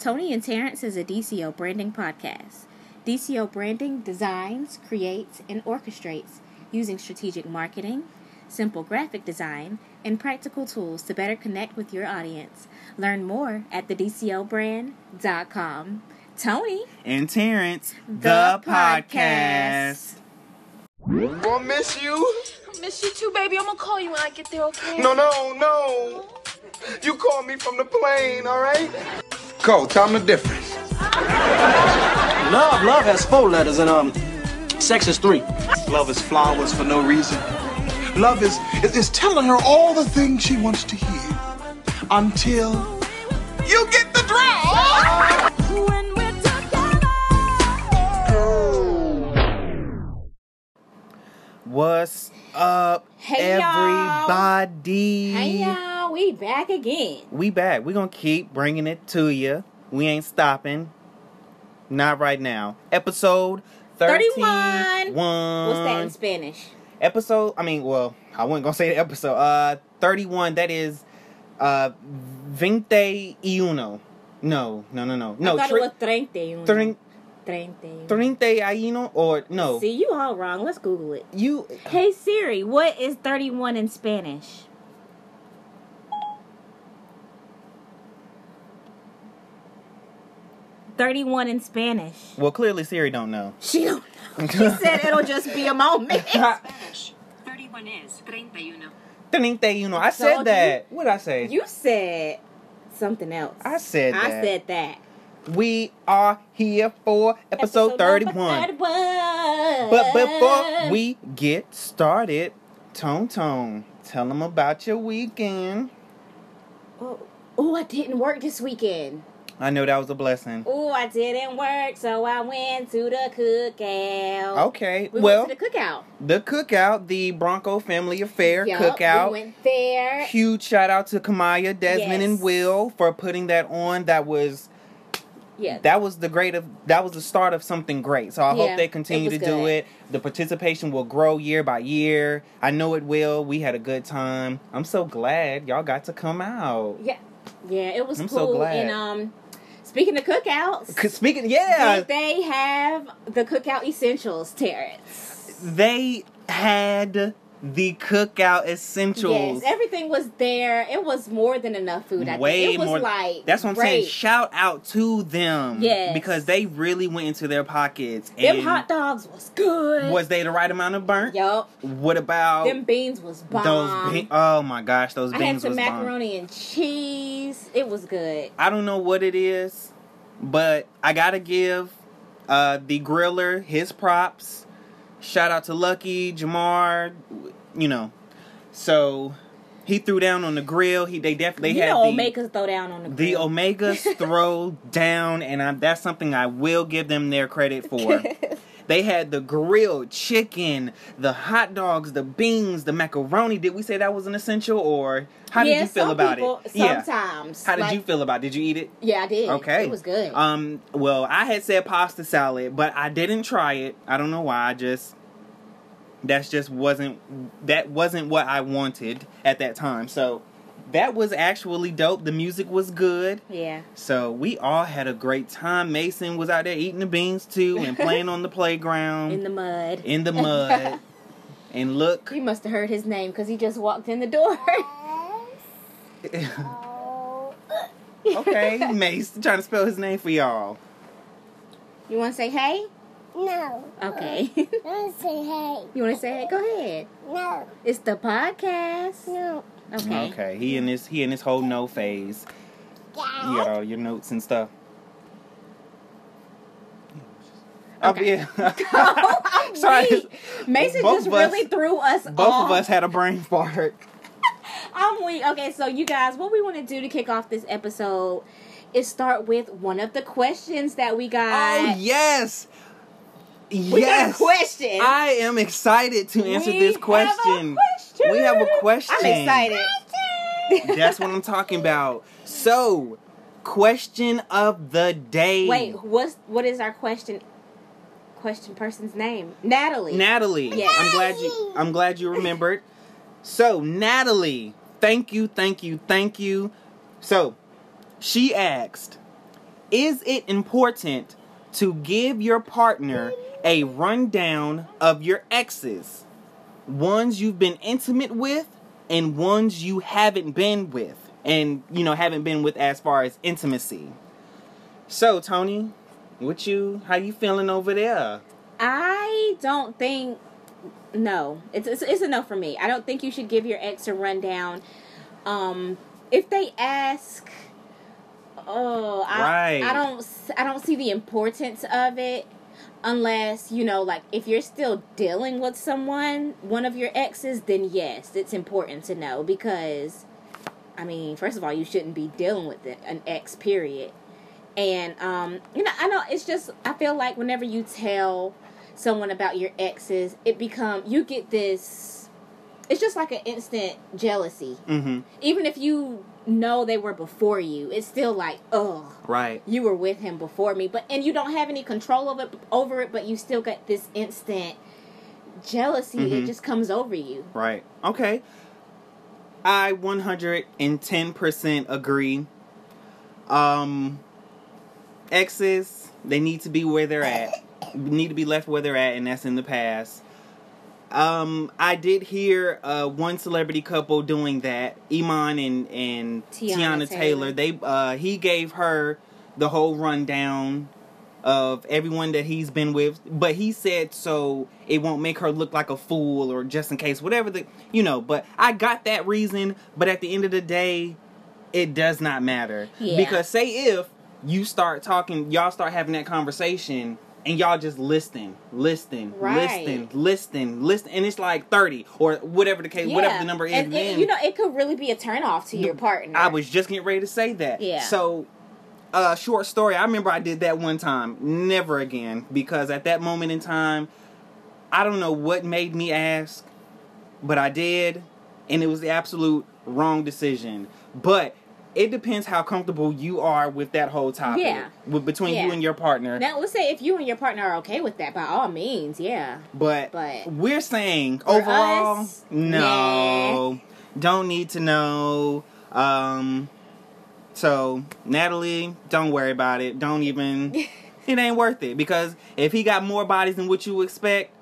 Tony and Terrence is a DCO branding podcast. DCO branding designs, creates, and orchestrates using strategic marketing, simple graphic design, and practical tools to better connect with your audience. Learn more at thedcobrand.com. Tony and Terrence, The podcast. I'm Gonna miss you? I Miss you too, baby. I'm gonna call you when I get there, okay? No, no, no. You call me from the plane, all right? Cole, tell them the difference. Love, love has four letters and um, sex is three. Love is flowers for no reason. Love is, is, is telling her all the things she wants to hear until you get the draw. What's up, hey, everybody? Y'all. Hey y'all, we back again. We back. we gonna keep bringing it to you. We ain't stopping. Not right now. Episode 13, 31. One. What's that in Spanish? Episode, I mean, well, I wasn't gonna say the episode. Uh, 31, that is uh, 20 y uno. No, no, no, no. No, I thought tri- it was 31. 30, 30. 30 aino or no. See, you all wrong. Let's Google it. You. Hey Siri, what is 31 in Spanish? Thirty-one in Spanish. Well, clearly Siri don't know. She don't know. She said it'll just be a moment. Spanish, thirty-one is treinta Thirty-uno. I said so that. You, what I say? You said something else. I said. I that. said that. We are here for episode, number 31. 31. But before we get started, Tone Tone, tell them about your weekend. Oh, oh, I didn't work this weekend. I know that was a blessing. Oh, I didn't work, so I went to the cookout. Okay, We well, went to the cookout. the cookout, the Bronco Family Affair Yup, cookout. We went there. Huge shout out to Kamaya, Desmond, and Will for putting that on. That was Yeah. that was the great of that was the start of something great. So I Yeah, hope they continue to was do it. The participation will grow year by year. I know it will. We had a good time. I'm so glad y'all got to come out. yeah. Yeah, it was I'm so cool. glad. And um speaking of cookouts, Speaking, yeah, they have the cookout essentials, Terrence? they had the cookout essentials. Yes, everything was there. It was more than enough food. I Way think. It was more. like that's what I'm saying. Shout out to them. Yes. because they really went into their pockets. Them hot dogs was good. Was they the right amount of burnt? Yup. What about Them beans was bomb. those? Be- oh my gosh, those I had beans some was bomb. macaroni and cheese. It was good. I don't know what it is, but I gotta give uh, the griller his props. Shout out to Lucky Jamar, you know. So he threw down on the grill. He they definitely you had know, the Omegas throw down on the the. Omegas throw down, and I, that's something I will give them their credit for. They had the grilled chicken, the hot dogs, the beans, the macaroni. Did we say that was an essential, or how did you feel about people, it? Yeah. Sometimes. How did Like, you feel about? it? Did you eat it? Yeah, I did. Okay. It was good. Um. Well, I had said pasta salad, but I didn't try it. I don't know why. I just that's just wasn't that wasn't what I wanted at that time. So that was actually dope. The music was good. yeah. So we all had a great time. Mason was out there eating the beans too and playing on the playground In the mud. in the mud. and look, He must have heard his name because he just walked in the door. okay, Mace trying to spell his name for y'all. you want to say hey? No. Okay. Don't say hey. you want to say hey? Go ahead. No. It's the podcast. No. Okay. Okay, he in this he in this whole no phase. You got all your notes and stuff. Oh, okay. Oh, yeah. Sorry. Mason Both just us- really threw us Both off. of us had a brain fart. I'm weak. Okay, so you guys, what we want to do to kick off this episode is start with one of the questions that we got. Oh yes. We yes. question. I am excited to answer We this question. We have a question. I'm excited. That's what I'm talking about. So, question of the day. Wait, what's what is our question? Question person's name? Natalie. Natalie. Yes. I'm glad you I'm glad you remembered. So, Natalie, thank you, thank you, thank you. So, she asked, Is it important to give your partner a rundown of your exes? Ones you've been intimate with and ones you haven't been with. And, you know, haven't been with as far as intimacy. So, Tony, what you how you feeling over there? I don't think no. It's, it's it's a no for me. I don't think you should give your ex a rundown. Um, if they ask, oh, I, Right. I don't i don't see the importance of it unless you know like if you're still dealing with someone, one of your exes, then yes, it's important to know because. I mean, first of all, you shouldn't be dealing with it, an ex, period. And um, you know, I know it's just I feel like whenever you tell someone about your exes, it become you get this. It's just like an instant jealousy. Mm-hmm. Even if you know they were before you, it's still like, oh, Right. you were with him before me, but and you don't have any control of it over it, but you still got this instant jealousy. It Mhm. just comes over you. Right. Okay. I 110% agree. Um exes, they need to be where they're at. Need to be left where they're at and that's in the past. Um I did hear uh one celebrity couple doing that. Iman and and Teyana Teyana, Taylor. Taylor. They uh he gave her the whole rundown of everyone that he's been with, but he said so it won't make her look like a fool or just in case, whatever the you know. But I got that reason, but at the end of the day, it does not matter Yeah. because say if you start talking, y'all start having that conversation. And y'all just listening, listening, Right. listening, listening, listening, and it's like thirty or whatever the case, whatever the number is. and, you know, it could really be a turn off to your partner. I was just getting ready to say that. Yeah. So, uh, short story. I remember I did that one time. Never again because at that moment in time, I don't know what made me ask, but I did, and it was the absolute wrong decision. But it depends how comfortable you are with that whole topic. Yeah. With, between you and your partner. Now, let's say if you and your partner are okay with that, by all means, yeah. But, But- we're saying overall, us, no, don't need to know. Um, so Natalie, don't worry about it. Don't even. it ain't worth it because if he got more bodies than what you expect,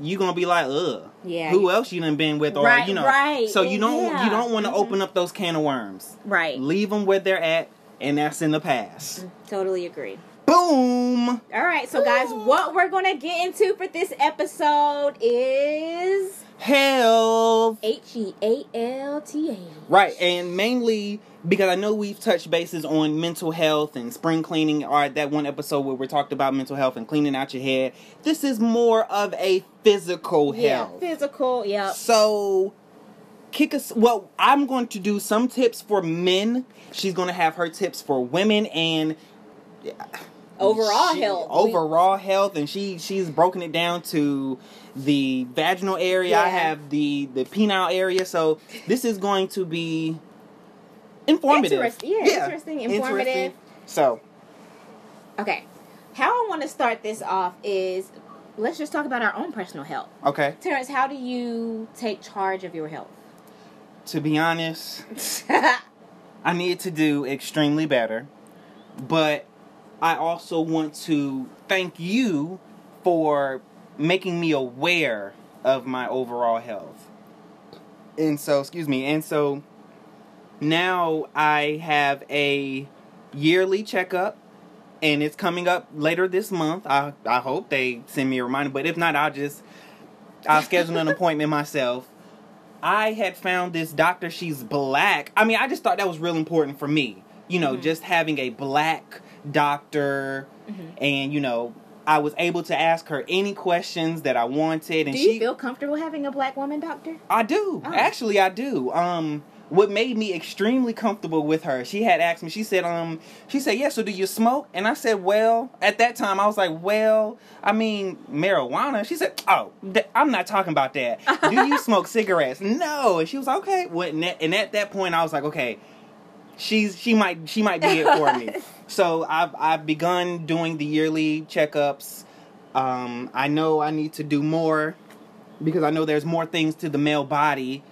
you gonna be like, ugh. Yeah. Who else you done been with, or Right, you know? right. So you don't Yeah. you don't want to Mhm. open up those can of worms. Right. Leave them where they're at, and that's in the past. Totally agree. Boom. All right, so guys, what we're going to get into for this episode is Health. H E A L T A. Right, and mainly because I know we've touched bases on mental health and spring cleaning, or that one episode where we talked about mental health and cleaning out your head. This is more of a physical Yeah, health. physical, yeah. So, kick us. Well, I'm going to do some tips for men. She's going to have her tips for women and Overall she- health. We- Overall health, and she she's broken it down to the vaginal area. I have the the penile area. So this is going to be informative. Interesting, yeah, interesting, informative. So Okay. How I want to start this off is let's just talk about our own personal health. okay, Terrence, how do you take charge of your health? to be honest, I need to do extremely better, but I also want to thank you for making me aware of my overall health. And so, excuse me, and so now I have a yearly checkup and it's coming up later this month. I I hope they send me a reminder, but if not, I'll just I'll schedule an appointment myself. I had found this doctor. She's black. I mean, I just thought that was real important for me. You know, mm-hmm. just having a black doctor, mm-hmm. and you know, I was able to ask her any questions that I wanted, and do she. feel comfortable having a black woman doctor? I do. Oh. Actually, I do. Um, what made me extremely comfortable with her, she had asked me, she said, um, she said, yeah, so do you smoke? And I said, well, at that time, I was like, well, I mean, marijuana. She said, oh, th- I'm not talking about that. Do you smoke cigarettes? No. And she was like, okay. Well, and, at, and at that point, I was like, okay, she's, she might, she might be it for me. So I've, I've begun doing the yearly checkups. Um, I know I need to do more because I know there's more things to the male body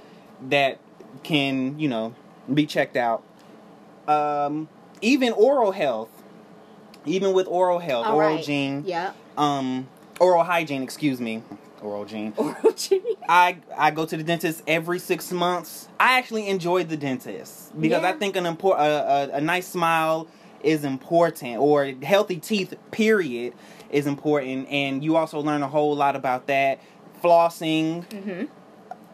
that can, you know, be checked out. Um, even oral health. even with oral health, All oral right. gene, Yep. um, oral hygiene. Excuse me, oral gene. Oral gene. I I go to the dentist every six months. I actually enjoy the dentist because Yeah. I think an import a, a, a nice smile is important, or healthy teeth. Period is important, and you also learn a whole lot about that. Flossing. Mhm.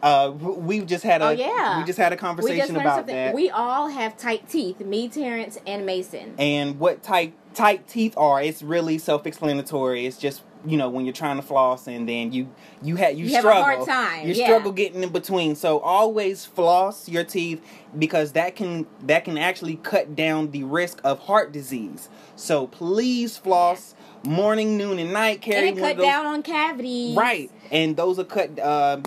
Uh, we've just had a Oh, yeah. we just had a conversation about something. that. We all have tight teeth. Me, Terrence, and Mason. and what tight tight teeth are it's really self-explanatory it's just you know when you're trying to floss and then you you had you, You struggle time, you yeah. struggle getting in between so always floss your teeth because that can that can actually cut down the risk of heart disease so please floss morning noon and night carry and it cut those down on cavities. right and those are cut uh,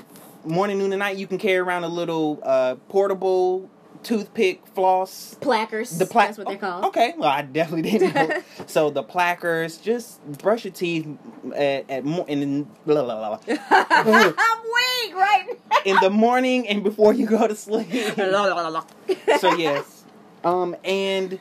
morning noon and night you can carry around a little uh, portable toothpick floss Plackers. the plaque. That's what they're called. Okay, well, I definitely didn't know. so the plackers, just brush your teeth at, at mo- in the, blah, blah, blah. I'm weak right now. in the morning and before you go to sleep. so yes, um, and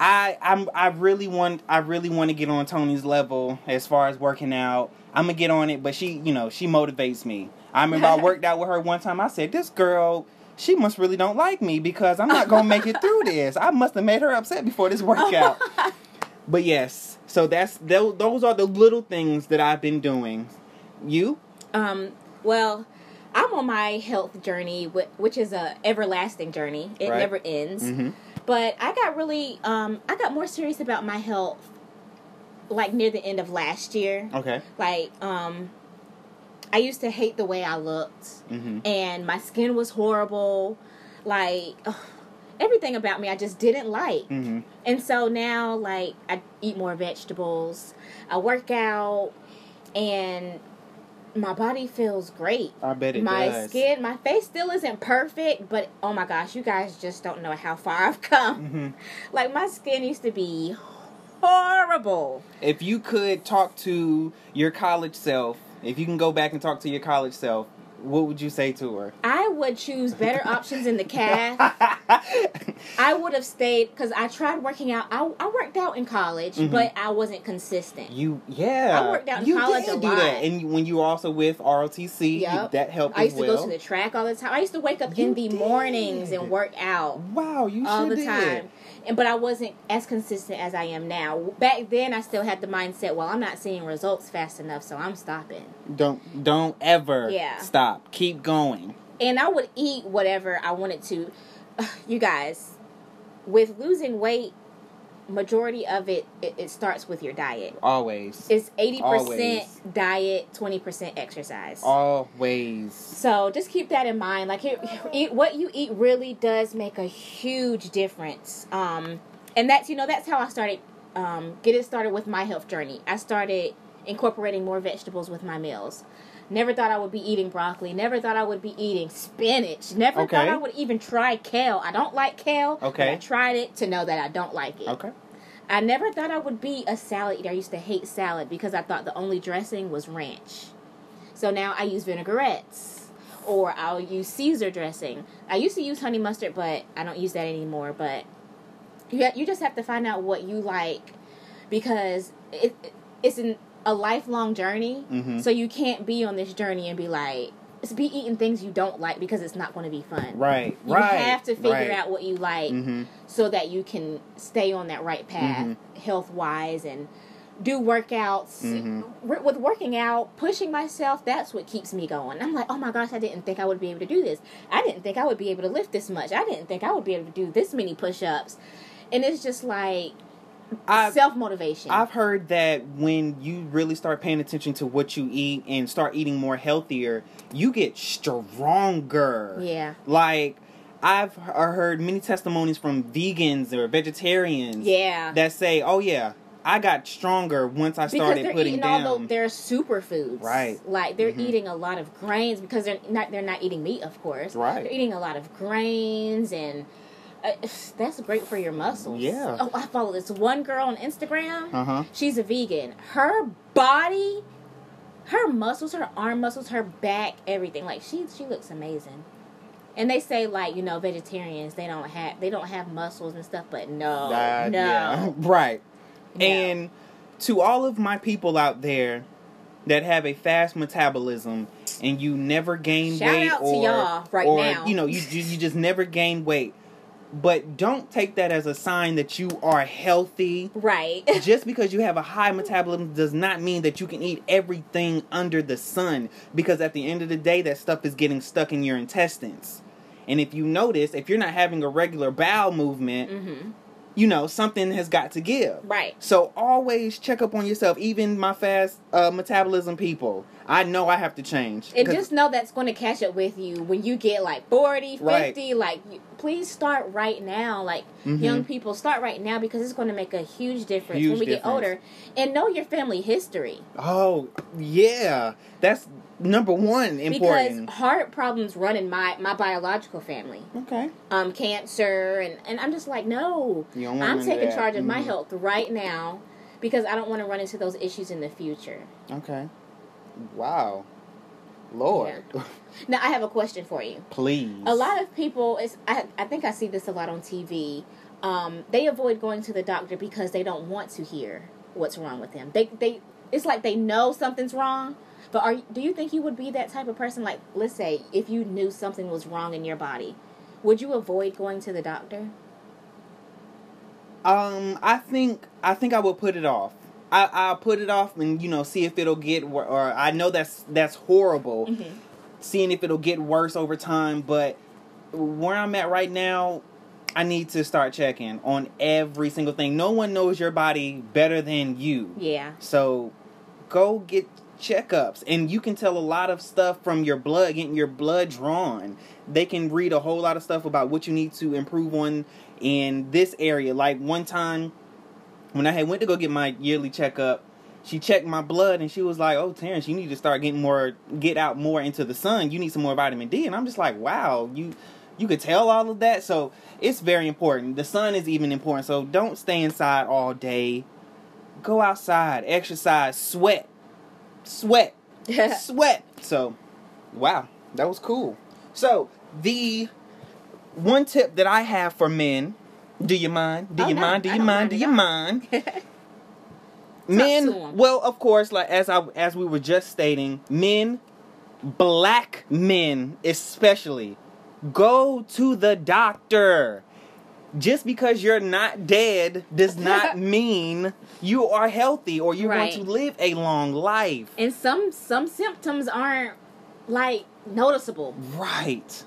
I I'm I really want I really want to get on Tony's level as far as working out. I'm gonna get on it, but she you know she motivates me. I remember I worked out with her one time. I said this girl. She must really don't like me because I'm not gonna make it through this. I must have made her upset before this workout. but yes, so that's those are the little things that I've been doing. You? Um, well, I'm on my health journey, which is a everlasting journey. It Right. never ends. Mm-hmm. But I got really, um, I got more serious about my health, like near the end of last year. Okay. Like, um, I used to hate the way I looked, Mm-hmm. and my skin was horrible. Like, ugh, everything about me, I just didn't like. Mm-hmm. And so now, like, I eat more vegetables, I work out, and my body feels great. I bet it my does. skin, my face still isn't perfect, but oh my gosh, you guys just don't know how far I've come. Mm-hmm. Like, my skin used to be horrible. if you could talk to your college self, if you can go back and talk to your college self, what would you say to her? I would choose better options in the calf. I would have stayed because I tried working out. I, I worked out in college, Mhm. but I wasn't consistent. You yeah. I worked out in you college did a do lot. that, and when you were also with ROTC, Yep. that helped I used to well. go to the track all the time. I used to wake up You in the did. mornings and work out wow, you all sure the did. time. And but I wasn't as consistent as I am now. Back then, I still had the mindset, well, I'm not seeing results fast enough, so I'm stopping. Don't don't ever Yeah. stop. Keep going. And I would eat whatever I wanted to. You guys, with losing weight, majority of it it, it starts with your diet. Always. It's eighty percent Always. diet, twenty percent exercise. Always. So just keep that in mind. Like it, eat, what you eat really does make a huge difference. Um, and that's you know that's how I started um, getting started with my health journey. I started incorporating more vegetables with my meals. Never thought I would be eating broccoli. Never thought I would be eating spinach. Never thought I would even try kale. I don't like kale. Okay. I tried it to know that I don't like it. Okay. I never thought I would be a salad eater. I used to hate salad because I thought the only dressing was ranch. So now I use vinaigrettes or I'll use Caesar dressing. I used to use honey mustard, but I don't use that anymore. But you you just have to find out what you like because it, it- it's an, a lifelong journey. Mhm. So you can't be on this journey and be like just be eating things you don't like because it's not going to be fun. Right. You right. have to figure right. out what you like Mm-hmm. so that you can stay on that right path Mhm. health wise and do workouts Mhm. With working out pushing myself that's what keeps me going i'm like oh my gosh i didn't think i would be able to do this i didn't think i would be able to lift this much i didn't think i would be able to do this many push-ups and it's just like I've, self-motivation I've heard that when you really start paying attention to what you eat and start eating more healthier, you get stronger. yeah Like I've heard many testimonies from vegans or vegetarians yeah that say, "Oh yeah, I got stronger once I because started they're putting eating down." all the, their superfoods, Right. Like they're Mhm. eating a lot of grains because they're not they're not eating meat, of course. Right. They're eating a lot of grains and uh, that's great for your muscles. Yeah. Oh, I follow this one girl on Instagram. uh huh. She's a vegan. Her body, her muscles, her arm muscles, her back, everything. Like she she looks amazing. And they say like you know vegetarians they don't have they don't have muscles and stuff, but no, Uh, no. yeah. right. And to all of my people out there that have a fast metabolism and you never gain Shout weight out to or y'all right or now. you know you you you just never gain weight. But don't take that as a sign that you are healthy. Right. Just because you have a high metabolism does not mean that you can eat everything under the sun because at the end of the day that stuff is getting stuck in your intestines. And if you notice, if you're not having a regular bowel movement, hmm you know, something has got to give. Right. So always check up on yourself. Even my fast uh, metabolism people, I know I have to change. And just know that's going to catch up with you when you get like 40, 50. Right. Like, please start right now. Like, Mhm. young people, start right now because it's going to make a huge difference Huge when we get older. And know your family history. oh yeah, that's number one important. Because heart problems run in my, my biological family. okay. Um, cancer. And, and I'm just like, no. You don't want I'm taking that. charge of my Mhm. health right now because I don't want to run into those issues in the future. Okay. Wow. Lord. Now, I have a question for you. Please. A lot of people is I, I think I see this a lot on TV. Um, they avoid going to the doctor because they don't want to hear what's wrong with them. They they it's like they know something's wrong. But are do you think you would be that type of person? Like, let's say if you knew something was wrong in your body, would you avoid going to the doctor? Um, I think I think I will put it off. I I'll put it off and you know see if it'll get wor- or I know that's that's horrible. Mm-hmm. Seeing if it'll get worse over time, but where I'm at right now, I need to start checking on every single thing. No one knows your body better than you. Yeah. So go get checkups and you can tell a lot of stuff from your blood getting your blood drawn. They can read a whole lot of stuff about what you need to improve on in this area. Like one time when i had went to go get my yearly checkup she checked my blood and she was like oh terrence you need to start getting more get out more into the sun. You need some more vitamin d. And i'm just like wow you you could tell all of that? So it's very important. The sun is even important so don't stay inside all day. Go outside exercise sweat sweat. Sweat. So wow. That was cool. So the one tip that i have for men do you mind? Do Oh, you no, mind? Do you mind? mind do you mind? Men, well of course like as i as we were just stating men black men especially go to the doctor just because you're not dead does not mean you are healthy or you're Right. going to live a long life. And some some symptoms aren't like noticeable. right.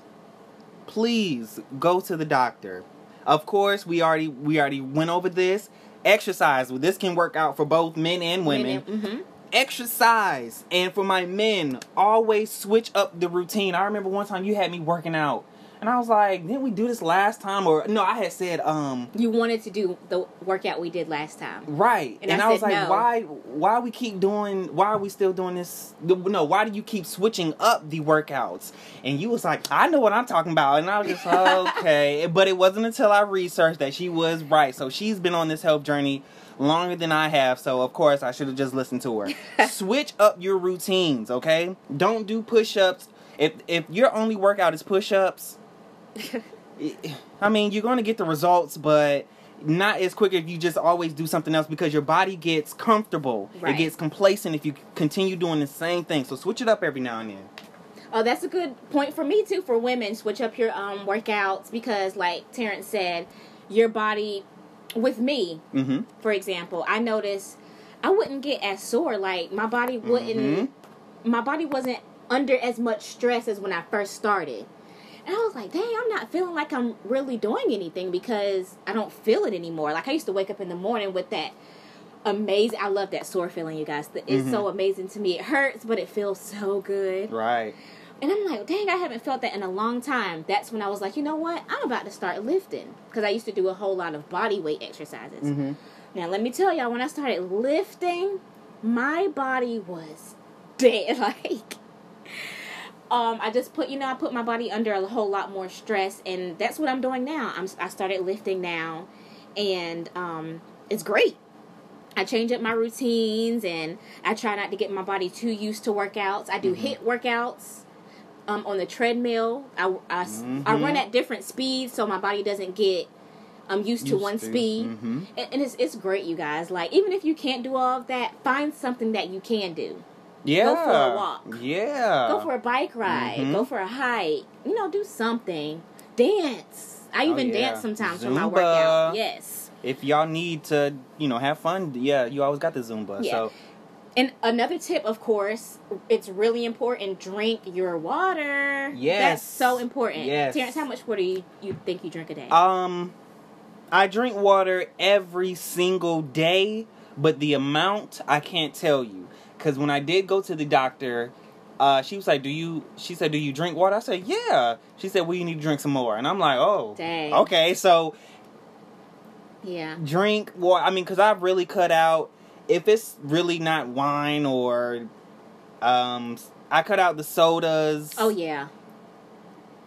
Please go to the doctor. Of course we already we already went over this. Exercise. This can work out for both men and women. hmm exercise. And for my men always switch up the routine. I remember one time you had me working out and i was like didn't we do this last time or no i had said um You wanted to do the workout we did last time. right And and, I I, was like no. why why we keep doing why are we still doing this no why do you keep switching up the workouts and you was like i know what i'm talking about and i was just okay but it wasn't until i researched that she was right so she's been on this health journey longer than I have, so of course I should have just listened to her. Switch up your routines, okay? Don't do push-ups. If if your only workout is push-ups, I mean, you're going to get the results, but not as quick if you just always do something else because your body gets comfortable. Right. It gets complacent if you continue doing the same thing. So switch it up every now and then. Oh, that's a good point for me too. For women, switch up your um workouts because, like Terrence said, your body. With me, Mm-hmm. for example, I noticed I wouldn't get as sore. Like my body wouldn't. Mhm. My body wasn't under as much stress as when I first started. And I was like, dang, I'm not feeling like I'm really doing anything because I don't feel it anymore. Like I used to wake up in the morning with that amazing. I love that sore feeling, you guys. It's so amazing to me. It hurts, but it feels so good. Right. And I'm like, dang, I haven't felt that in a long time. That's when I was like, you know what? I'm about to start lifting. Because I used to do a whole lot of body weight exercises. Mm-hmm. Now, let me tell y'all, when I started lifting, my body was dead. Like, um, I just put, you know, I put my body under a whole lot more stress. And that's what I'm doing now. I'm, I started lifting now. And um, it's great. I change up my routines and I try not to get my body too used to workouts. I do HIIT workouts um, on the treadmill. I, I, I run at different speeds so my body doesn't get I'm used to one to. speed, Mhm. and, and it's it's great, you guys. Like even if you can't do all of that, find something that you can do. Yeah. Go for a walk. Yeah. Go for a bike ride. Mhm. Go for a hike. You know, do something. Dance. I Oh, even yeah. dance sometimes for my workout. Yes. If y'all need to, you know, have fun, yeah, you always got the Zumba. Yeah. So And another tip, of course, it's really important. Drink your water. Yes. That's so important. Yes. Terrence, how much water you, you think you drink a day? Um, I drink water every single day, but the amount I can't tell you. Cause when I did go to the doctor, uh, she was like, "Do you?" She said, "Do you drink water?" I said, "Yeah." She said, "Well, you need to drink some more." And I'm like, "Oh, Dang. okay." So yeah. drink water. I mean, cause I've really cut out. If it's really not wine or, um, I cut out the sodas. Oh, yeah.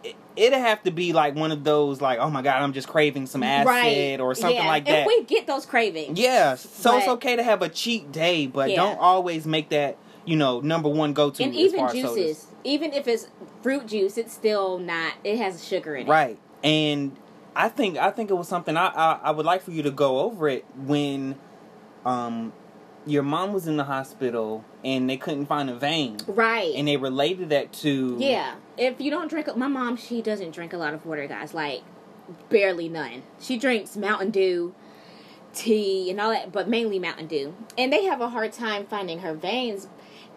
It, it'd have to be like one of those like oh my god i'm just craving some acid right. or something Yeah. like that If we get those cravings. yeah so it's okay to have a cheat day but Yeah. don't always make that you know number one go-to And even juices. sodas. Even if it's fruit juice, it's still not, it has sugar in it. right and i think i think it was something I, I i would like for you to go over it when um your mom was in the hospital and they couldn't find a vein Right. and they related that to Yeah. If you don't drink, my mom, she doesn't drink a lot of water, guys. Like, barely none. She drinks Mountain Dew, tea, and all that, but mainly Mountain Dew. And they have a hard time finding her veins.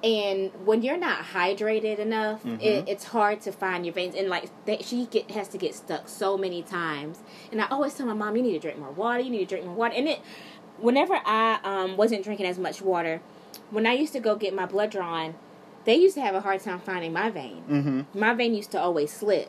And when you're not hydrated enough, Mhm. it, it's hard to find your veins. And like they, she get has to get stuck so many times. And I always tell my mom, you need to drink more water. You need to drink more water. And it, whenever I um, wasn't drinking as much water, when I used to go get my blood drawn, they used to have a hard time finding my vein mm-hmm my vein used to always slip.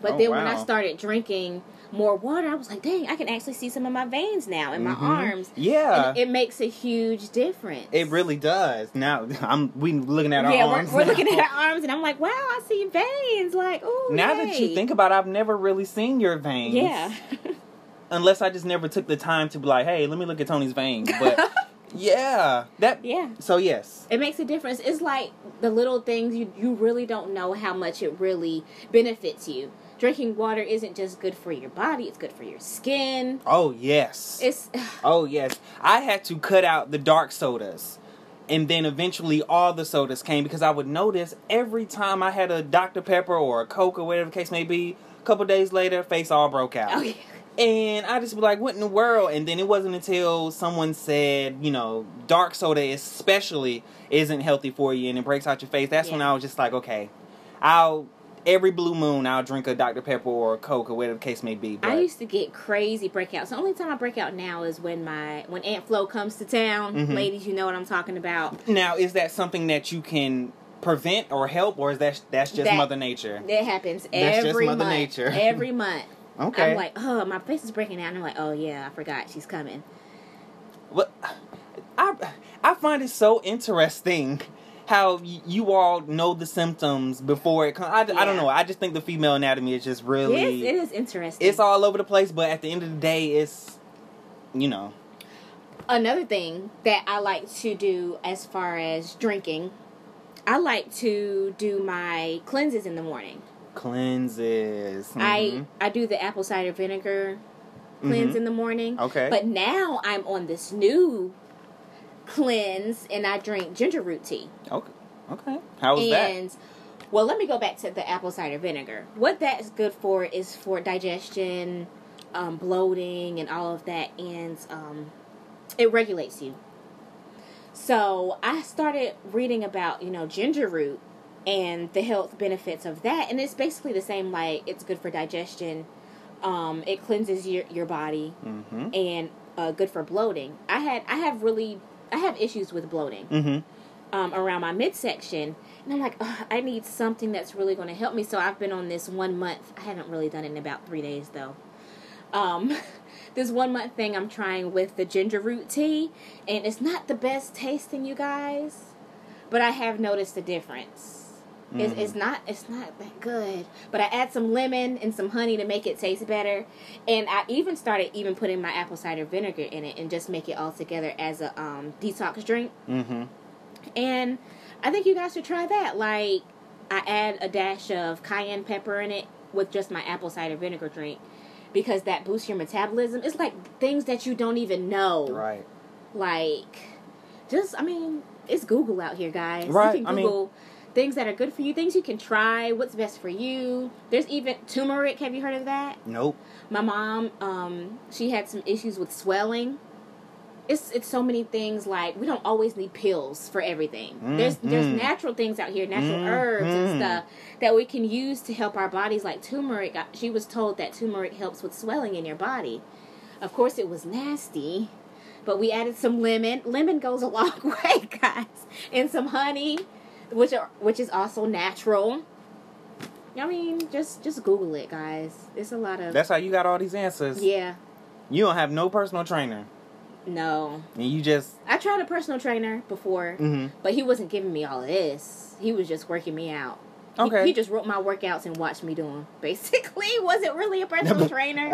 But Oh, then when I started drinking more water, I was like, dang, I can actually see some of my veins now in my arms. Mm-hmm. yeah And it makes a huge difference. It really does. Now I'm we looking at our yeah, arms. we're, we're looking at our arms, and I'm like, wow, I see veins. Like, oh, Now that you think about it, I've never really seen your veins. yeah, Unless I just never took the time to be like, hey, let me look at Tony's veins. But yeah. That yeah, so yes. it makes a difference. It's like the little things you you really don't know how much it really benefits you. Drinking water isn't just good for your body; it's good for your skin. Oh yes. It's oh yes. I had to cut out the dark sodas. And then eventually all the sodas came because I would notice every time I had a Dr. Pepper or a Coke or whatever the case may be, a couple days later, face all broke out. oh yeah. And I just be like, what in the world? And then it wasn't until someone said, you know, dark soda especially isn't healthy for you and it breaks out your face. That's when I was just like, okay, I'll every blue moon I'll drink a Dr. Pepper or a Coke or whatever the case may be. But I used to get crazy breakouts. The only time I break out now is when my when Aunt Flo comes to town. Mhm. Ladies, you know what I'm talking about. now is that something that you can prevent or help or is that that's just That- Mother Nature? It happens That's just every Mother month. Nature. Every month. Okay. I'm like, oh, my face is breaking out. And I'm like, oh yeah, I forgot she's coming. What I I find it so interesting how y- you all know the symptoms before it comes. I, I don't know. I just think the female anatomy is just really Yes, it is interesting. it's all over the place. But at the end of the day, it's you know Another thing that I like to do as far as drinking, I like to do my cleanses in the morning. Cleanses. I Mhm. I do the apple cider vinegar cleanse Mhm. in the morning. Okay. But now I'm on this new cleanse and I drink ginger root tea. okay okay. How was that? and well, let me go back to the apple cider vinegar. What that's good for is for digestion, um, bloating, and all of that, and um, it regulates you. So I started reading about you know ginger root and the health benefits of that, and it's basically the same. Like it's good for digestion. Um, it cleanses your your body Mm-hmm. and uh, good for bloating. I had I have really I have issues with bloating Mm-hmm. um, around my midsection, and I'm like, I need something that's really going to help me. So I've been on this one month. I haven't really done it in about three days though. Um, this one month thing I'm trying with the ginger root tea, and it's not the best tasting, you guys, but I have noticed a difference. It's, Mhm. it's not it's not that good, but I add some lemon and some honey to make it taste better, and I even started even putting my apple cider vinegar in it and just make it all together as a um, detox drink. Mm-hmm. And I think you guys should try that. Like, I add a dash of cayenne pepper in it with just my apple cider vinegar drink. because that boosts your metabolism. It's like things that you don't even know. Right. Like, just I mean, it's Google out here, guys. Right, You I mean- Google things that are good for you, things you can try, what's best for you. There's even turmeric. Have you heard of that? Nope. My mom, um, she had some issues with swelling. It's it's so many things like we don't always need pills for everything. There's there's Mhm. natural things out here, natural herbs and Mhm. stuff that we can use to help our bodies. Like turmeric, she was told that turmeric helps with swelling in your body. Of course, it was nasty, but we added some lemon. Lemon goes a long way, guys, and some honey, which are which is also natural. I mean, just just Google it, guys. It's a lot of That's how you got all these answers. yeah. You don't have no personal trainer, No, and you just. I tried a personal trainer before, hmm but he wasn't giving me all of this. He was just working me out. He- Okay. He, just wrote my workouts and watched me do them. Basically, wasn't really a personal trainer.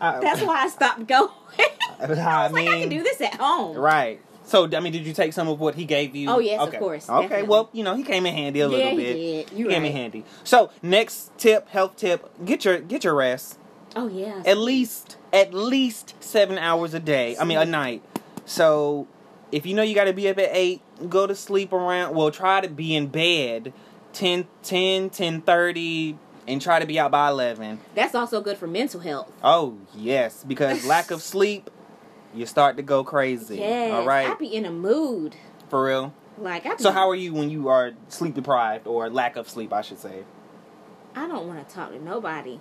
I, That's why I stopped going. I was I like, I can do this at home. Right. So, I mean, did you take some of what he gave you? Oh, yes, of course, Okay, definitely. well, you know, he came in handy a Yeah, little he bit. did. He You're came in handy. So, next tip, health tip, get your get your rest. Oh yeah. At least at least 7 hours a day. I mean, a night. So, if you know you got to be up at 8, go to sleep around, well, try to be in bed 10 10 10:30 and try to be out by 11. That's also good for mental health. Oh, yes, because lack of sleep you start to go crazy. Yes. All right. I be in a mood. For real. Like I. Be, So how are you when you are sleep deprived or lack of sleep? I should say. I don't want to talk to nobody.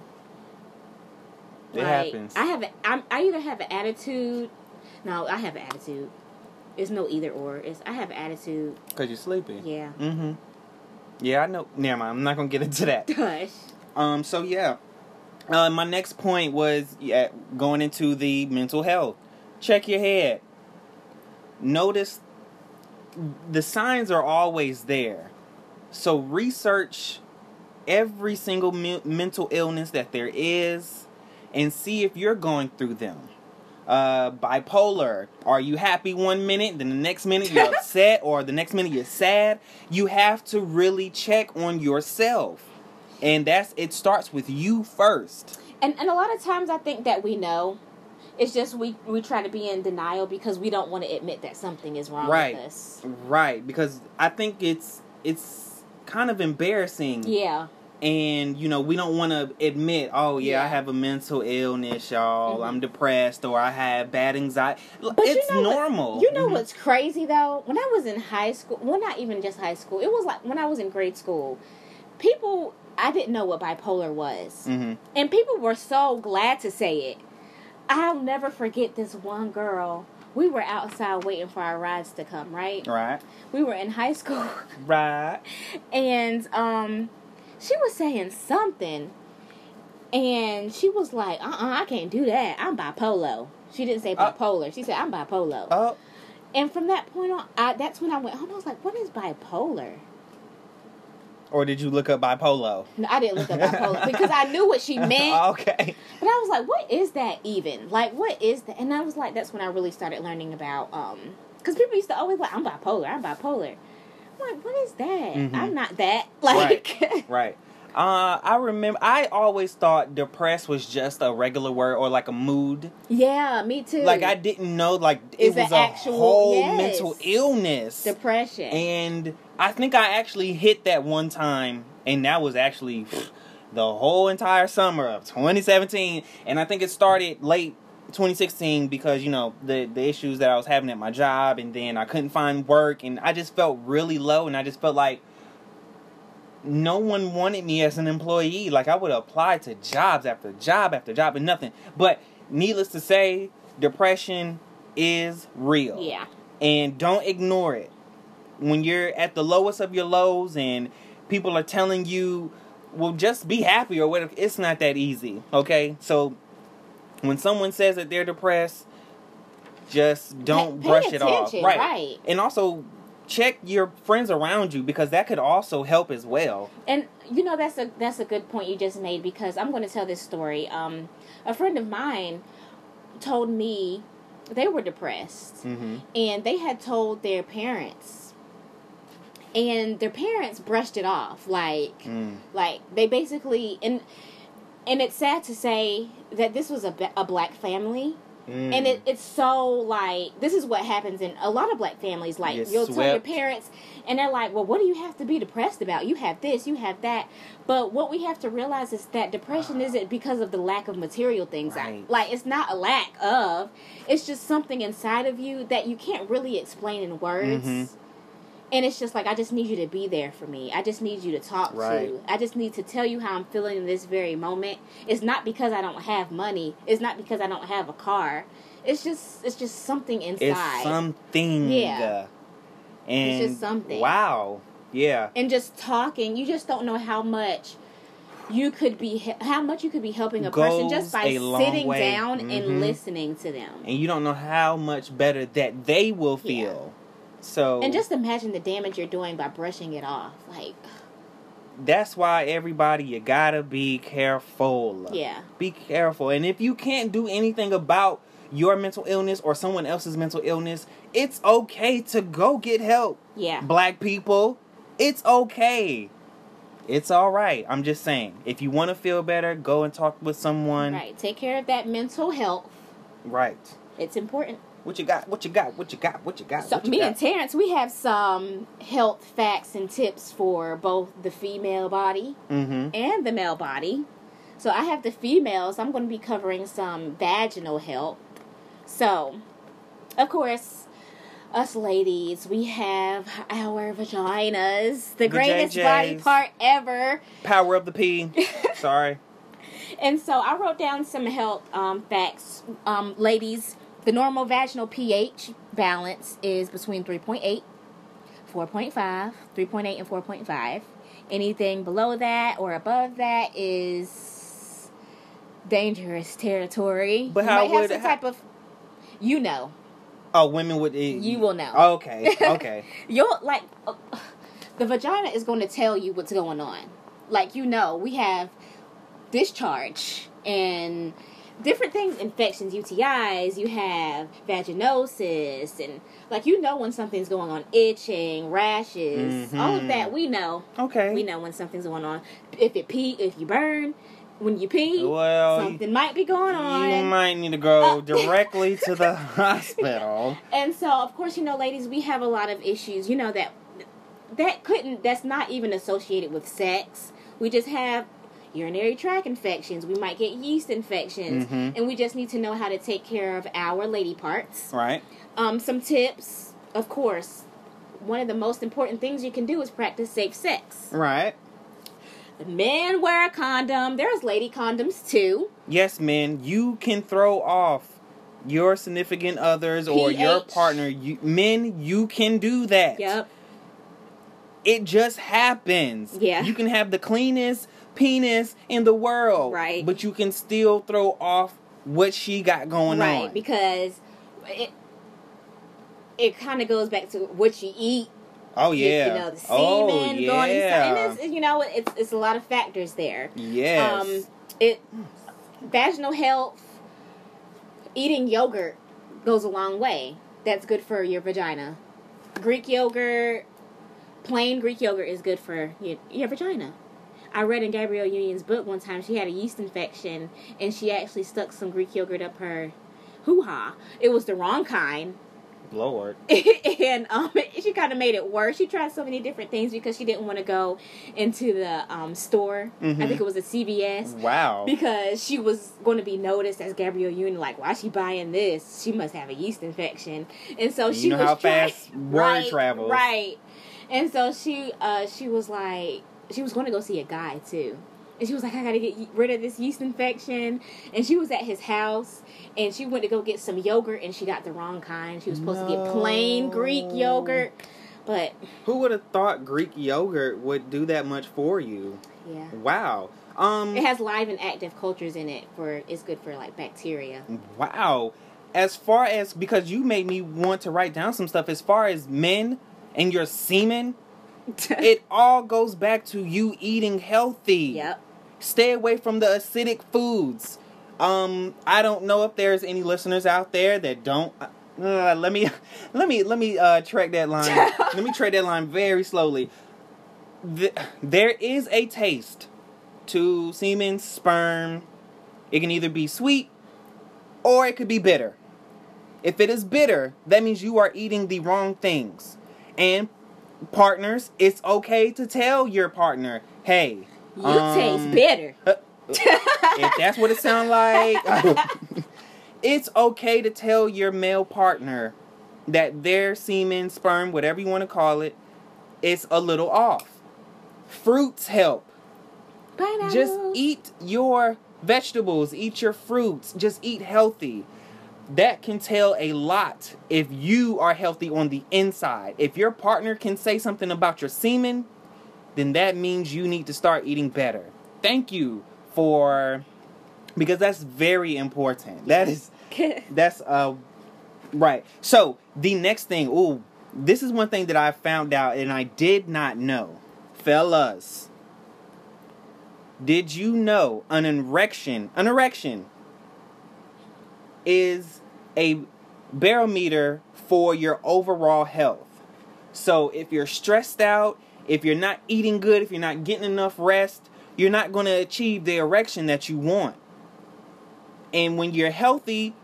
It like, happens. I have. A, I'm, I either have an attitude. No, I have an attitude. It's no either or. It's I have an attitude. Cause you're sleepy. Yeah. Mm-hmm. Yeah, I know. Never mind. I'm not gonna get into that. Gosh. Um. So yeah. Uh, my next point was yeah, going into the mental health. Check your head. Notice the signs are always there. So research every single me- mental illness that there is and see if you're going through them. Uh, bipolar. Are you happy one minute, then the next minute you're upset, or the next minute you're sad? You have to really check on yourself. And that's it starts with you first. And and a lot of times I think that we know. It's just we we try to be in denial because we don't want to admit that something is wrong Right. with us. Right, because I think it's it's kind of embarrassing Yeah. and you know we don't want to admit oh yeah, i have a mental illness y'all Mhm. i'm depressed or i have bad anxiety But you it's know what- normal You know Mhm. what's crazy though? When I was in high school, well, not even just high school. It was like when I was in grade school. People, I didn't know what bipolar was, Mhm. and people were so glad to say it. I'll never forget this one girl. We were outside waiting for our rides to come. Right? right We were in high school, right and um, she was saying something, and she was like, "Uh, uh I can't do that. I'm bipolar." She didn't say Uh, bipolar. she said, "I'm bipolar." oh And from that point on, I, that's when I went home. I was like, "What is bipolar?" Or did you look up bipolar No, I didn't look up bipolar because I knew what she meant. okay But I was like, "What is that even? Like, what is that?" And I was like, "That's when I really started learning about um, because people used to always like, I'm bipolar, I'm bipolar." I'm like, "What is that? Mhm. I'm not that." Like, right uh i remember i always thought depressed was just a regular word or like a mood yeah, me too. like i didn't know like it was a actual- whole yes. mental illness depression. And I think I actually hit that one time, and that was actually the whole entire summer of 2017. And I think it started late 2016 because you know the the issues that I was having at my job, and then I couldn't find work, and I just felt really low, and I just felt like no one wanted me as an employee. Like I would apply to jobs after job after job, and nothing. But needless to say, depression is real yeah, and don't ignore it. When you're at the lowest of your lows and people are telling you, well, just be happy or whatever, it's not that easy, okay? So when someone says that they're depressed, just don't Pay- pay brush it off. Right. right. And also check your friends around you because that could also help as well. and you know that's a that's a good point you just made because I'm going to tell this story. Um, a friend of mine told me they were depressed Mm-hmm. and they had told their parents, and their parents brushed it off like Mm. like they basically and and it's sad to say that this was a, a black family. Mm. And it, it's so like this is what happens in a lot of black families. Like Get you'll tell your parents, and they're like, "Well, what do you have to be depressed about? You have this, you have that." But what we have to realize is that depression isn't because of the lack of material things. Right. Like it's not a lack of. It's just something inside of you that you can't really explain in words. Mhm. And it's just like I just need you to be there for me. I just need you to talk Right. to. I just need to tell you how I'm feeling in this very moment. It's not because I don't have money. It's not because I don't have a car. It's just it's just something inside. It's something. Yeah. And It's just something. Wow. Yeah. and just talking, you just don't know how much you could be how much you could be helping a person just by sitting way. down Mhm. and listening to them. And you don't know how much better that they will Yeah. So And just imagine the damage you're doing by brushing it off. Like, that's why everybody you gotta be careful. yeah. Be careful. And if you can't do anything about your mental illness or someone else's mental illness, it's okay to go get help. Yeah. Black people, it's okay. It's all right. I'm just saying. If you want to feel better, go and talk with someone. Right. Take care of that mental health. Right. It's important. What you got? What you got? What you got? What you got? So what you me got? and Terrence, we have some health facts and tips for both the female body mm-hmm. and the male body. So I have the females. I'm going to be covering some vaginal health. So, of course, us ladies, we have our vaginas, the The greatest body part ever. Power of the P. Sorry. And so I wrote down some health um, facts. Um, ladies, the normal vaginal pH balance is between 3.8, 4.5, 3.8 and 4.5. Anything below that or above that is dangerous territory. But you how might have would- some how- type of you know. Oh, women would. You will know. Okay. Okay. You'll like uh, the vagina is going to tell you what's going on. Like you know, we have discharge and different things, infections, UTIs. You have vaginosis, and like you know when something's going on, itching, rashes, all of that. We know. Okay. We know when something's going on. If it pee, if you burn, when you pee, Well, something might be going on. You might need to go Uh, directly to the hospital. And so, of course, you know, ladies, we have a lot of issues. You know that that couldn't. That's not even associated with sex. We just have urinary tract infections. We might get yeast infections, Mhm. and we just need to know how to take care of our lady parts. Right. Um, some tips, of course. One of the most important things you can do is practice safe sex. Right. Men wear a condom. There's lady condoms too. Yes, men, you can throw off your significant others or your partner. You, men, you can do that. Yep. It just happens. Yeah. You can have the cleanest penis in the world. Right. But you can still throw off what she got going right on. Right, because it it kind of goes back to what you eat oh, you- yeah. you know the semen oh, going inside and it's you know it's it's a lot of factors there yes. um it vaginal health eating yogurt goes a long way that's good for your vagina greek yogurt plain greek yogurt is good for your, your vagina I read in Gabrielle Union's book one time she had a yeast infection and she actually stuck some Greek yogurt up her hoo ha. It was the wrong kind. Lord. and um, she kind of made it worse. She tried so many different things because she didn't want to go into the um, store. I Mhm. think it was a CVS. Wow. Because she was going to be noticed as Gabrielle Union, like, why is she buying this? She must have a yeast infection, and so You she know was how trying- fast word right, travels. right? And so she, uh, she was like, she was going to go see a guy too, and she was like, I got to get rid of this yeast infection, and she was at his house, and she went to go get some yogurt, and she got the wrong kind. She was supposed to get plain Greek yogurt, but Who would have thought Greek yogurt would do that much for you? yeah. Wow. Um It has live and active cultures in it for it's good for like bacteria. Wow. As far as because you made me want to write down some stuff as far as men and your semen, it all goes back to you eating healthy. yep. Stay away from the acidic foods. Um, I don't know if there's any listeners out there that don't. Uh, let me, let me, let me uh, track that line. let me track that line very slowly. The, there is a taste to semen, sperm. It can either be sweet or it could be bitter. If it is bitter, that means you are eating the wrong things. And partners, it's okay to tell your partner, hey, You um, taste bitter. if that's what it sounds like, it's okay to tell your male partner that their semen, sperm, whatever you want to call it, is a little off. Fruits help. Just eat your vegetables, eat your fruits, just eat healthy. That can tell a lot if you are healthy on the inside. If your partner can say something about your semen, then that means you need to start eating better. Thank you for because that's very important. That is that's uh right. So, the next thing, ooh, this is one thing that I found out and I did not know. Fellas, did you know an erection, an erection is a barometer for your overall health. So if you're stressed out, if you're not eating good, if you're not getting enough rest, you're not going to achieve the erection that you want. And when you're healthy,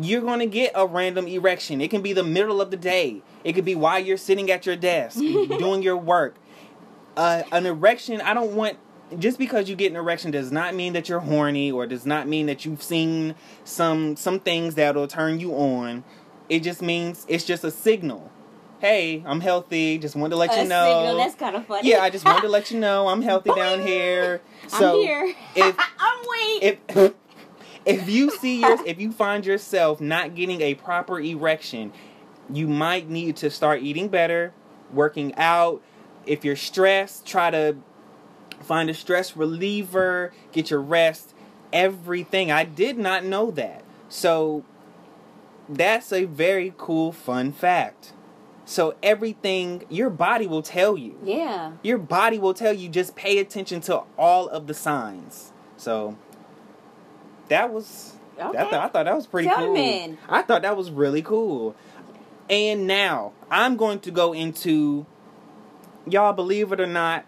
you're going to get a random erection. It can be the middle of the day. It could be while you're sitting at your desk doing your work. Uh, an erection, I don't want just because you get an erection does not mean that you're horny or does not mean that you've seen some some things that'll turn you on. It just means it's just a signal. Hey, I'm healthy. Just wanted to let A you know. signal, that's kind of funny. Yeah, I just wanted to let you know I'm healthy down here. So I'm here. if I'm weak. if if you see your if you find yourself not getting a proper erection, you might need to start eating better, working out. If you're stressed, try to find a stress reliever, get your rest, everything. I did not know that. So that's a very cool fun fact. So everything your body will tell you. yeah. Your body will tell you just pay attention to all of the signs. So that was Okay. I, thought, I thought that was pretty the cool. I thought that was really cool. And now I'm going to go into y'all believe it or not,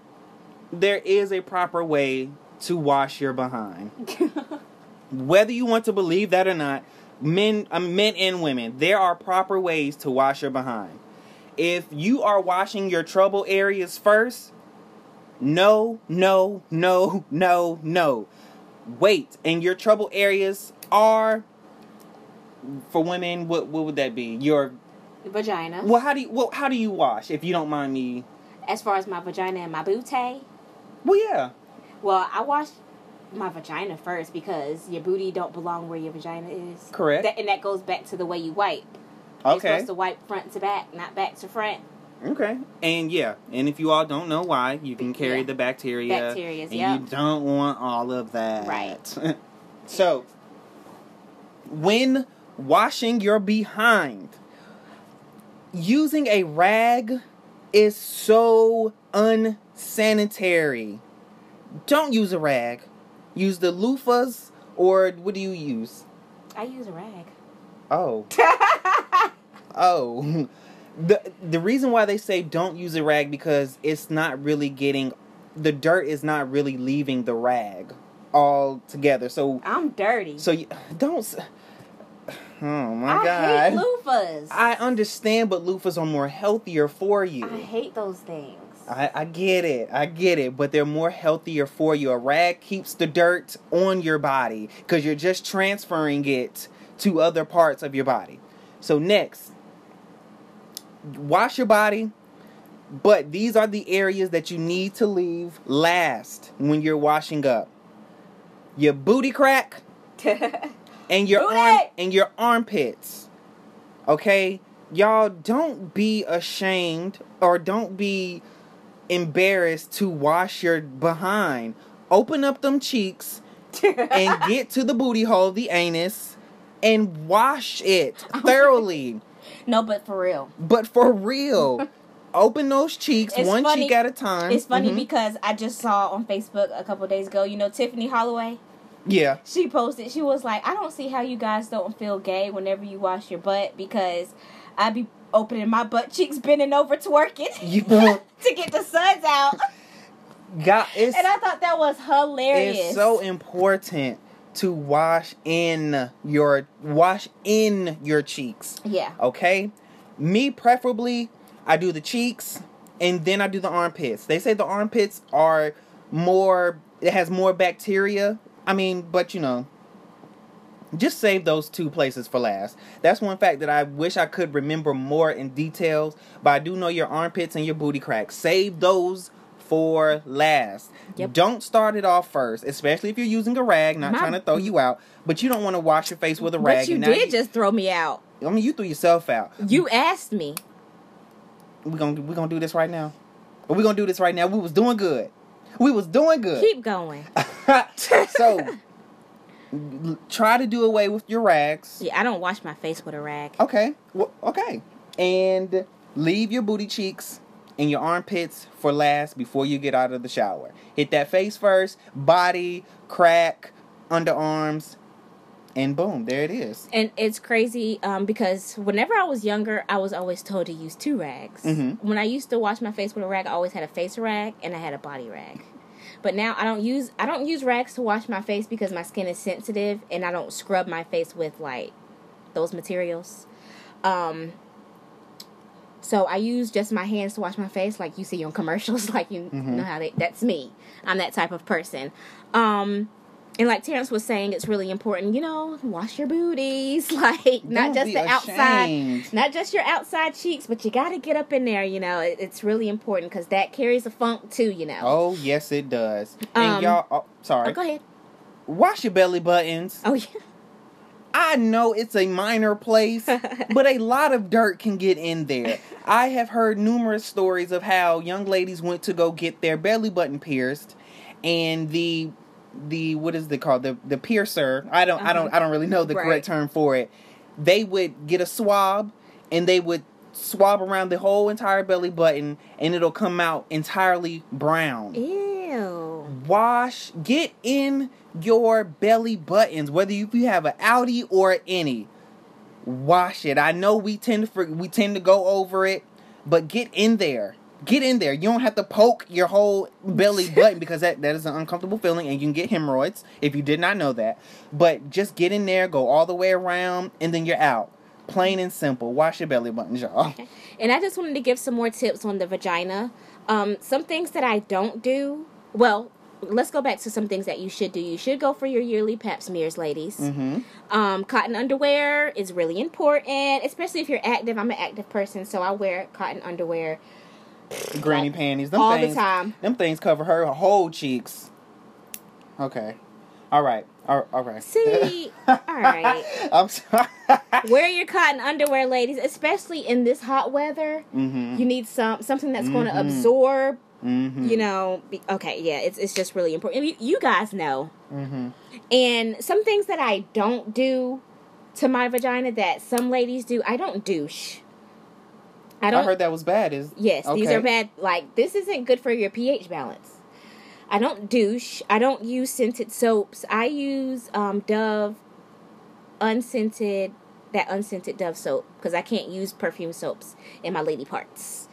there is a proper way to wash your behind. Whether you want to believe that or not, men, uh, men and women, there are proper ways to wash your behind. If you are washing your trouble areas first, no, no, no, no, no. Wait, and your trouble areas are for women. What what would that be? Your Vagina. well, how do you well how do you wash? If you don't mind me. As far as my vagina and my booty, Well, yeah. well, I wash my vagina first because your booty don't belong where your vagina is. Correct. That, and that goes back to the way you wipe. You're Okay. supposed to wipe front to back, not back to front. Okay. And yeah, and if you all don't know why, you can carry Yeah. the bacteria. Bacterias, and yep. you don't want all of that. Right. so, when washing your behind, using a rag is so unsanitary. Don't use a rag. Use the loofahs or what do you use? I use a rag. Oh. oh. The the reason why they say don't use a rag because it's not really getting the dirt is not really leaving the rag all together. So I'm dirty. so you, don't Oh my I god. hate loofahs. I, I understand but loofahs are more healthier for you. I hate those things. I, I get it. I get it. But they're more healthier for you. A rag keeps the dirt on your body because you're just transferring it to other parts of your body. So, next, wash your body. But these are the areas that you need to leave last when you're washing up your booty crack and your arm and your armpits. Okay? Y'all don't be ashamed or don't be embarrassed to wash your behind. Open up them cheeks and get to the booty hole, the anus, and wash it thoroughly. no, but for real. but for real. Open those cheeks It's one funny- cheek at a time. It's funny Mhm. because I just saw on Facebook a couple days ago, you know, Tiffany Holloway. Yeah. She posted, she was like, I don't see how you guys don't feel gay whenever you wash your butt because I be opening my butt cheeks, bending over, twerking You to get the suds out. God, And I thought that was hilarious. it's so important to wash in your wash in your cheeks. yeah. Okay, me preferably, I do the cheeks and then I do the armpits. They say the armpits are more. It has more bacteria. I mean, but you know, just save those two places for last. That's one fact that I wish I could remember more in details. But I do know your armpits and your booty cracks. Save those for last. Yep. Don't start it off first, especially if you're using a rag. Not My- trying to throw you out, but you don't want to wash your face with a rag. But you did just throw me out. I mean, you threw yourself out. You asked me. We're gonna we gonna do this right now. We're gonna do this right now. We was doing good. We was doing good. Keep going. so try to do away with your rags. Yeah, I don't wash my face with a rag. Okay. Well, okay. And leave your booty cheeks and your armpits for last before you get out of the shower. Hit that face first, body, crack, underarms, and boom, there it is. And it's crazy um, because whenever I was younger, I was always told to use two rags. Mhm. When I used to wash my face with a rag, I always had a face rag and I had a body rag. But now I don't use I don't use rags to wash my face because my skin is sensitive and I don't scrub my face with like those materials. Um, so I use just my hands to wash my face, like you see on commercials. Like you Mm-hmm. know how they. That's me. I'm that type of person. Um, and like Terrence was saying, it's really important. You know, wash your booties, like not Don't just the outside, not just your outside cheeks, but you got to get up in there. You know, it, it's really important because that carries a funk too. You know. Oh, yes, it does. Um, and y'all, oh, Oh, sorry. go ahead. Wash your belly buttons. Oh yeah. I know it's a minor place, but a lot of dirt can get in there. I have heard numerous stories of how young ladies went to go get their belly button pierced, and the the what is it called the the piercer? I don't I don't uh-huh. I don't really know the Right. correct term for it. They would get a swab, and they would swab around the whole entire belly button, and it'll come out entirely brown Ew. wash get in your belly buttons whether you, if you have an audi or any wash it i know we tend to for, we tend to go over it but get in there get in there you don't have to poke your whole belly button because that, that is an uncomfortable feeling and you can get hemorrhoids if you did not know that but just get in there go all the way around and then you're out plain and simple wash your belly buttons y'all And I just wanted to give some more tips on the vagina. Um, some things that I don't do. Well, let's go back to some things that you should do. You should go for your yearly pap smears, ladies. mm-hmm. Um, cotton underwear is really important, especially if you're active. I'm an active person, so I wear cotton underwear. Granny panties them all the time. them things cover her whole cheeks okay all right all, all right See, all right. i'm sorry Wear your cotton underwear, ladies, especially in this hot weather. mm-hmm. You need some something that's going to absorb. Mm-hmm. You know, be, okay, yeah, it's it's just really important. You, you guys know. mm-hmm. And some things that I don't do to my vagina that some ladies do, I don't douche. I I, don't. heard that was bad is yes, these are bad. Like this isn't good for your pH balance. I don't douche. I don't use scented soaps. I use um, Dove unscented that unscented Dove soap because I can't use perfume soaps in my lady parts.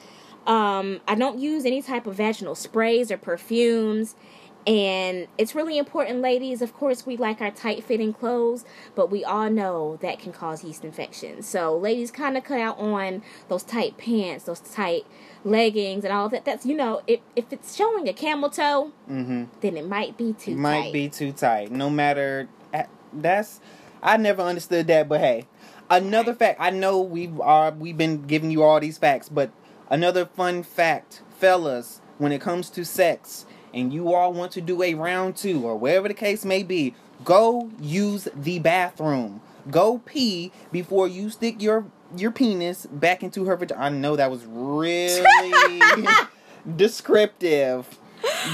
Um, I don't use any type of vaginal sprays or perfumes. And it's really important, ladies. Of course, we like our tight fitting clothes, but we all know that can cause yeast infections. So, ladies, kind of cut out on those tight pants, those tight leggings, and all that. That's, you know, if, if it's showing a camel toe, mm-hmm. then it might be too tight. might tight. be too tight no matter that's i never understood that but hey another fact i know we've are we've been giving you all these facts but another fun fact fellas when it comes to sex and you all want to do a round two or wherever the case may be go use the bathroom. Go pee before you stick your your penis back into her vagina. I know that was really descriptive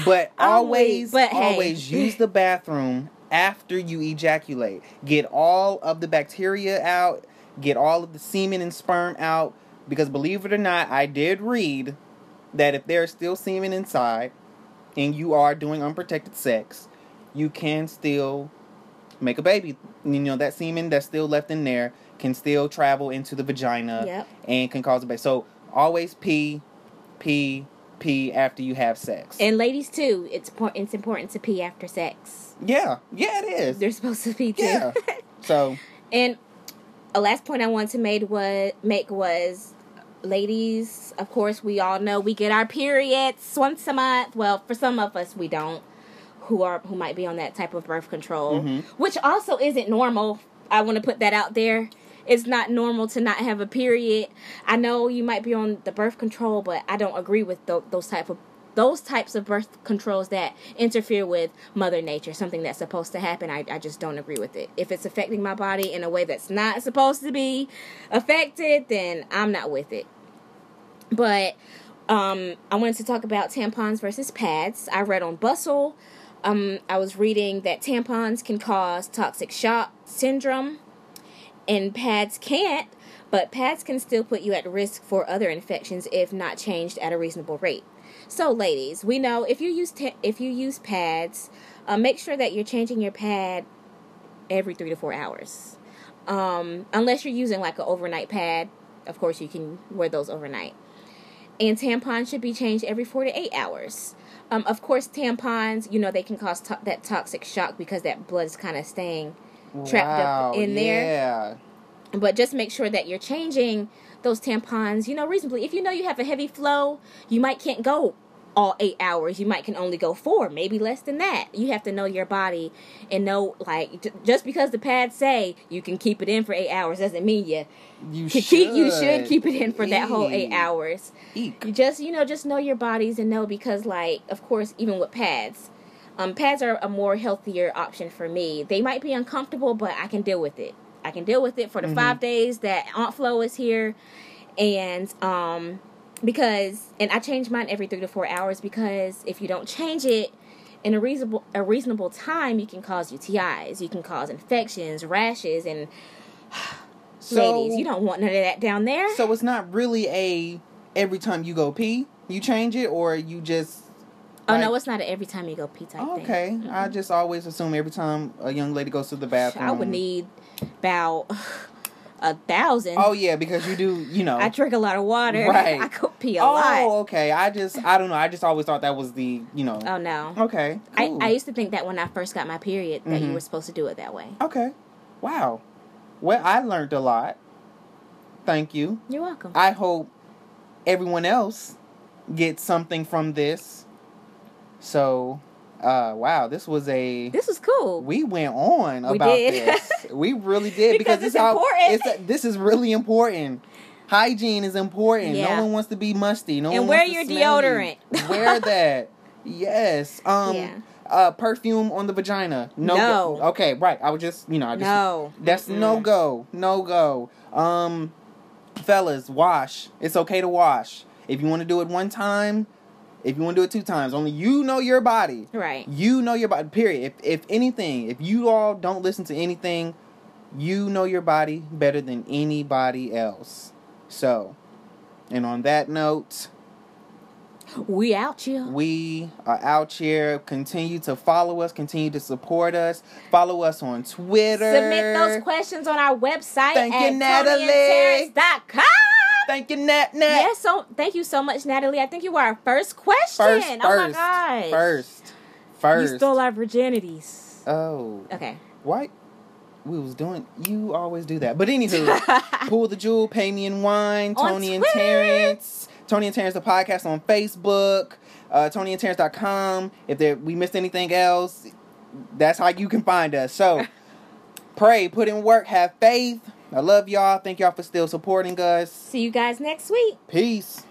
but Oh, always wait, but hey. always use the bathroom after you ejaculate. Get all of the bacteria out. Get all of the semen and sperm out because believe it or not i did read that if there's still semen inside and you are doing unprotected sex you can still make a baby you know that semen that's still left in there can still travel into the vagina Yep. and can cause a baby so always pee pee pee after you have sex. And ladies too, it's it's important to pee after sex. yeah, yeah, it is. They're supposed to pee too. yeah. so And a last point I wanted to make was make was ladies, of course we all know we get our periods once a month. Well, for some of us we don't who are who might be on that type of birth control, Mhm. which also isn't normal. I want to put that out there. It's not normal to not have a period. I know you might be on the birth control, but I don't agree with tho- those type of those types of birth controls that interfere with mother nature something that's supposed to happen I, I just don't agree with it. If it's affecting my body in a way that's not supposed to be affected then i'm not with it. But um, i wanted to talk about tampons versus pads. I read on Bustle um, i was reading that tampons can cause toxic shock syndrome and pads can't but pads can still put you at risk for other infections if not changed at a reasonable rate so, ladies, we know if you use ta- if you use pads, uh, make sure that you're changing your pad every three to four hours. Um, unless you're using like an overnight pad, of course you can wear those overnight. And tampons should be changed every four to eight hours. Um, of course, tampons, you know, they can cause to- that toxic shock because that blood is kind of staying trapped wow, up in there Yeah. But just make sure that you're changing those tampons. You know reasonably if you know you have a heavy flow you might can't go all eight hours. You might can only go four maybe less than that. You have to know your body and know like just because the pads say you can keep it in for eight hours doesn't mean you You should. keep you should. keep it in for that whole eight hours. Eek. you just you know just know your bodies and know because like of course even with pads um, pads are a more healthier option for me. They might be uncomfortable but i can deal with it i can deal with it for the five days that aunt flo is here and um because and i change mine every three to four hours because if you don't change it in a reasonable a reasonable time you can cause utis you can cause infections rashes and So, ladies you don't want none of that down there So it's not really a every time you go pee, you change it, or you just. oh no it's not a every time you go pee type thing Okay, I just always assume every time a young lady goes to the bathroom. I would need about a thousand. Oh yeah, because you do, you know. I drink a lot of water. Right. I could pee a oh, lot. Oh, okay. I just, I don't know. I just always thought that was the, you know. Oh no. Okay. Cool. I, I used to think that when I first got my period that you Mhm. were supposed to do it that way. okay. Wow. Well, I learned a lot. Thank you. You're welcome. I hope everyone else gets something from this. So, uh, wow, this was a. this was cool. we went on We about did. this. We really did Because because, it's this how important. it's this is really important. Hygiene is important. Yeah. No one wants to be musty. No And one wear wants to your deodorant. wear that. Yes. Um. Yeah. Uh, perfume on the vagina. No. No. Okay. Right. I would just you know I just no. that's Mm-mm. no go. No go. Um, fellas, wash. It's okay to wash. If you want to do it one time, if you want to do it two times, only you know your body. Right. You know your body. Period. If if anything, if you all don't listen to anything, you know your body better than anybody else. So, and on that note, We out here. we are out here. Continue to follow us. Continue to support us. Follow us on Twitter. Submit those questions on our website Thank you, at Natalie. Thank you, Nat. Nat. Yes, so thank you so much, Natalie. I think you were our first question. First, oh my first, gosh. first, first. You stole our virginities. Oh, Okay. why? We was doing. You always do that. But anywho, pull the jewel, pay me in wine. Tony and. Terrence. Tony and Terrence the podcast on Facebook. Uh, TonyandTerrence.com. If there, we missed anything else, that's how you can find us. So pray, put in work, have faith. I love y'all. Thank y'all for still supporting us. See you guys next week. Peace.